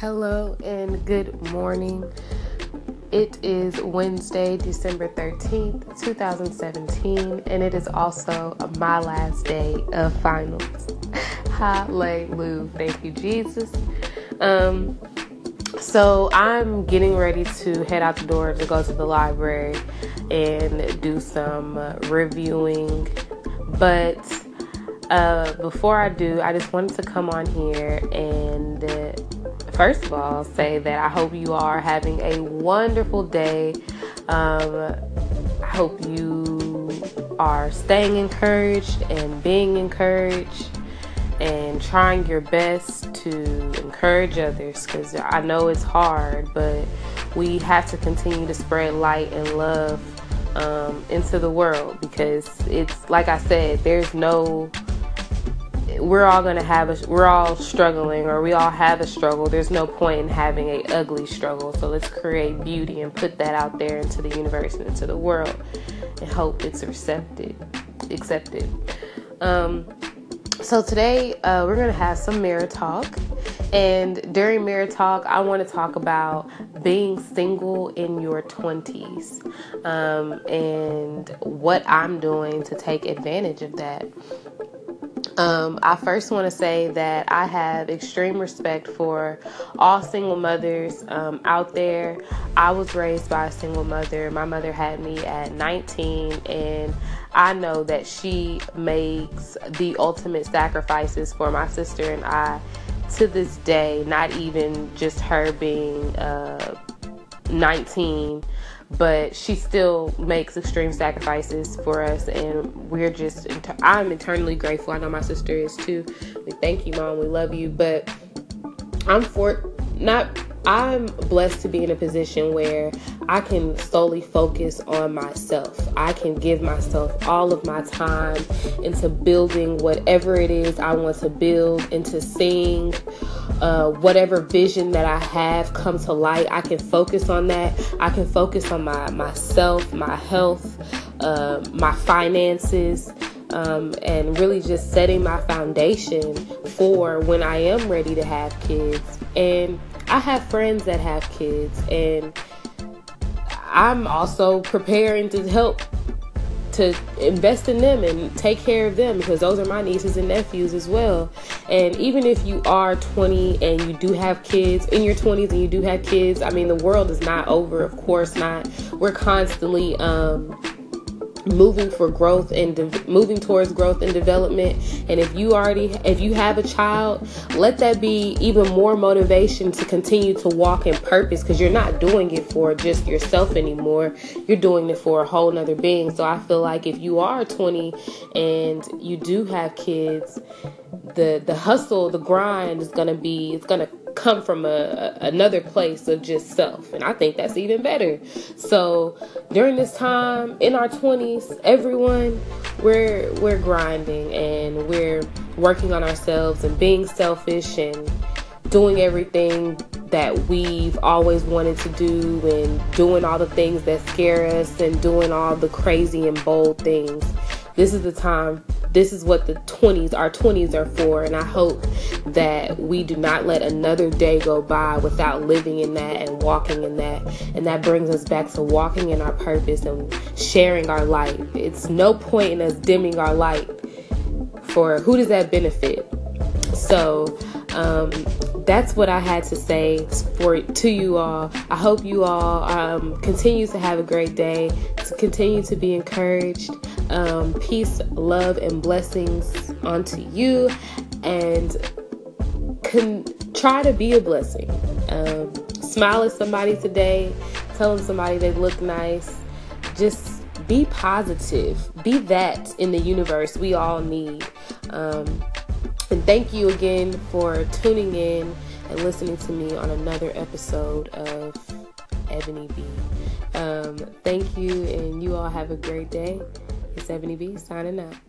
Hello and good morning. It is Wednesday, December 13th, 2017, and it is also my last day of finals. Hallelujah. Thank you, Jesus. Um, so I'm getting ready to head out the door to go to the library and do some reviewing. But uh, before I do, I just wanted to come on here and uh, first of all say that I hope you are having a wonderful day. Um, I hope you are staying encouraged and being encouraged and trying your best to encourage others because I know it's hard, but we have to continue to spread light and love um, into the world because it's like I said, there's no we're all to have a we're all struggling or we all have a struggle. There's no point in having a ugly struggle. So let's create beauty and put that out there into the universe and into the world and hope it's accepted accepted. Um, so today uh, we're to have some mirror talk. And during mirror talk i want to talk about being single in your 20s um, and what i'm doing to take advantage of that um, I first want to say that I have extreme respect for all single mothers um, out there. I was raised by a single mother. My mother had me at 19, and I know that she makes the ultimate sacrifices for my sister and I to this day, not even just her being uh, 19 but she still makes extreme sacrifices for us and we're just i'm eternally grateful. I know my sister is too. We thank you mom. We love you but i'm for not i'm blessed to be in a position where i can solely focus on myself. I can give myself all of my time into building whatever it is i want to build into seeing uh, whatever vision that I have come to light. I can focus on that. I can focus on my myself, my health, uh, my finances, um, and really just setting my foundation for when I am ready to have kids. And I have friends that have kids, and I'm also preparing to help to invest in them and take care of them because those are my nieces and nephews as well. And even if you are 20 and you do have kids in your 20s and you do have kids, I mean, the world is not over, of course not. We're constantly, um, moving for growth and de- moving towards growth and development. And if you already if you have a child let that be even more motivation to continue to walk in purpose because you're not doing it for just yourself anymore. You're doing it for a whole nother being. So i feel like if you are 20 and you do have kids the the hustle the grind is gonna be it's gonna come from a, another place of just self. And I think that's even better. So during this time in our 20s, everyone, we're we're grinding and we're working on ourselves and being selfish and doing everything that we've always wanted to do and doing all the things that scare us and doing all the crazy and bold things. This is the time this is what the 20s, our 20s are for. And I hope that we do not let another day go by without living in that and walking in that. And that brings us back to walking in our purpose and sharing our light. It's no point in us dimming our light for who does that benefit? So, um, that's what I had to say for to you all. I hope you all um, continue to have a great day, to continue to be encouraged. Um, peace, love, and blessings onto you, and can try to be a blessing. Um, smile at somebody today, Tell them somebody they look nice. Just be positive. Be that in the universe we all need. Um, and thank you again for tuning in and listening to me on another episode of Ebony B. Um, thank you, and you all have a great day. It's Ebony B signing out.